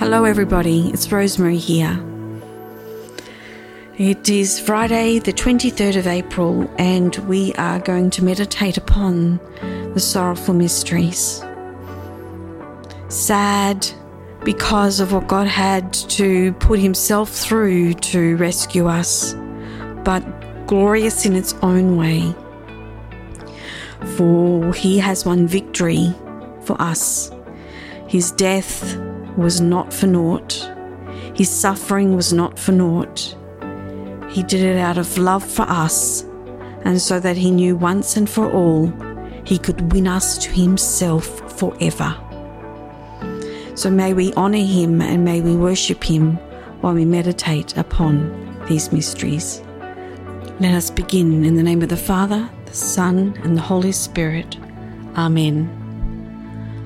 Hello, everybody. It's Rosemary here. It is Friday, the 23rd of April, and we are going to meditate upon the sorrowful mysteries. Sad because of what God had to put Himself through to rescue us, but glorious in its own way. For He has won victory for us. His death was not for naught. His suffering was not for naught. He did it out of love for us, and so that he knew once and for all he could win us to himself forever. So may we honour him and may we worship him while we meditate upon these mysteries. Let us begin in the name of the Father, the Son, and the Holy Spirit. Amen.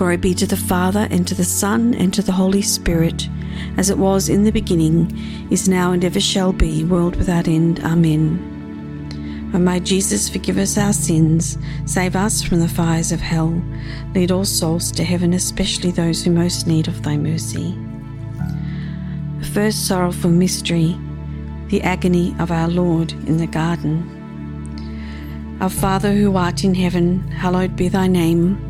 Glory be to the Father, and to the Son, and to the Holy Spirit, as it was in the beginning, is now, and ever shall be, world without end. Amen. O my Jesus, forgive us our sins, save us from the fires of hell, lead all souls to heaven, especially those who most need of thy mercy. The first sorrowful mystery, the agony of our Lord in the garden. Our Father who art in heaven, hallowed be thy name.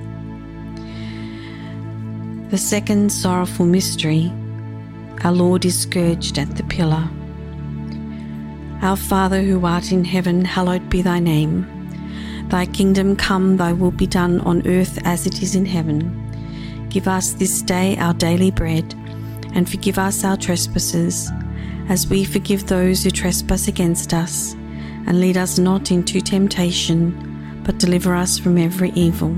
The second sorrowful mystery, our Lord is scourged at the pillar. Our Father who art in heaven, hallowed be thy name. Thy kingdom come, thy will be done on earth as it is in heaven. Give us this day our daily bread, and forgive us our trespasses, as we forgive those who trespass against us. And lead us not into temptation, but deliver us from every evil.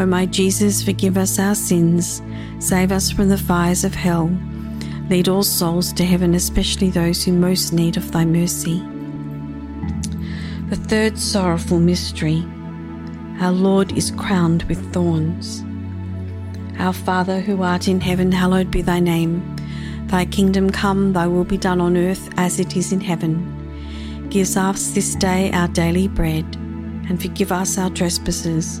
O my Jesus, forgive us our sins, save us from the fires of hell, lead all souls to heaven, especially those who most need of thy mercy. The third sorrowful mystery our Lord is crowned with thorns. Our Father who art in heaven, hallowed be thy name. Thy kingdom come, thy will be done on earth as it is in heaven. Give us this day our daily bread, and forgive us our trespasses,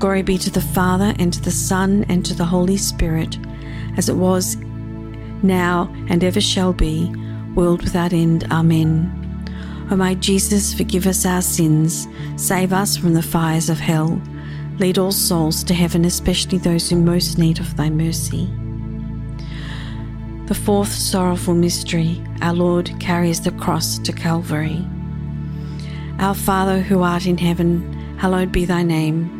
Glory be to the Father, and to the Son, and to the Holy Spirit, as it was, now, and ever shall be, world without end. Amen. O my Jesus, forgive us our sins, save us from the fires of hell, lead all souls to heaven, especially those who most need of thy mercy. The fourth sorrowful mystery, our Lord carries the cross to Calvary. Our Father who art in heaven, hallowed be thy name.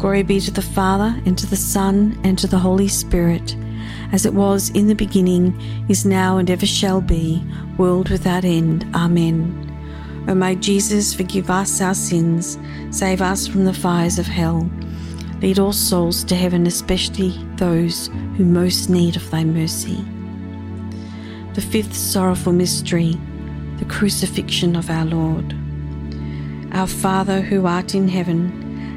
Glory be to the Father, and to the Son, and to the Holy Spirit, as it was in the beginning, is now, and ever shall be, world without end. Amen. O my Jesus, forgive us our sins, save us from the fires of hell. Lead all souls to heaven, especially those who most need of thy mercy. The fifth sorrowful mystery the crucifixion of our Lord. Our Father who art in heaven,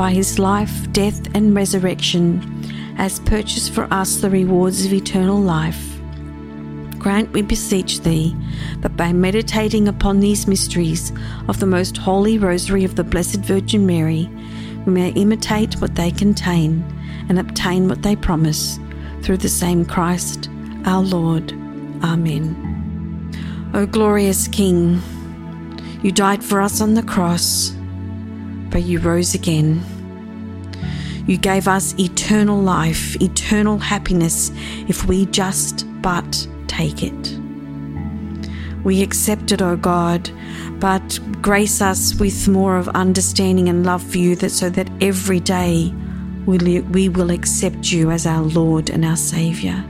by his life, death, and resurrection, has purchased for us the rewards of eternal life. Grant, we beseech thee, that by meditating upon these mysteries of the most holy rosary of the Blessed Virgin Mary, we may imitate what they contain and obtain what they promise, through the same Christ our Lord. Amen. O glorious King, you died for us on the cross, but you rose again. You gave us eternal life, eternal happiness, if we just but take it. We accept it, O God, but grace us with more of understanding and love for you, that so that every day we, we will accept you as our Lord and our Saviour.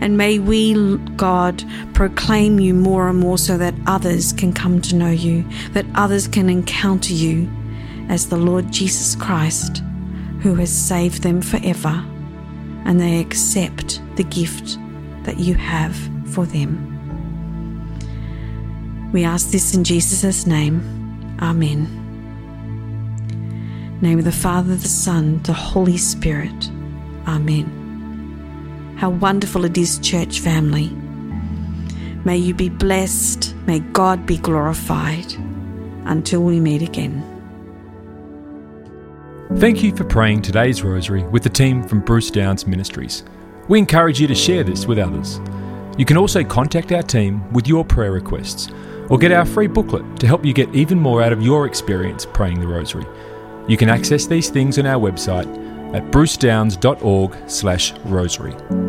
And may we, God, proclaim you more and more so that others can come to know you, that others can encounter you as the Lord Jesus Christ, who has saved them forever, and they accept the gift that you have for them. We ask this in Jesus' name. Amen. name of the Father, the Son, the Holy Spirit. Amen. How wonderful it is, church family. May you be blessed. May God be glorified. Until we meet again. Thank you for praying today's rosary with the team from Bruce Downes Ministries. We encourage you to share this with others. You can also contact our team with your prayer requests or get our free booklet to help you get even more out of your experience praying the rosary. You can access these things on our website at brucedownes.org/rosary.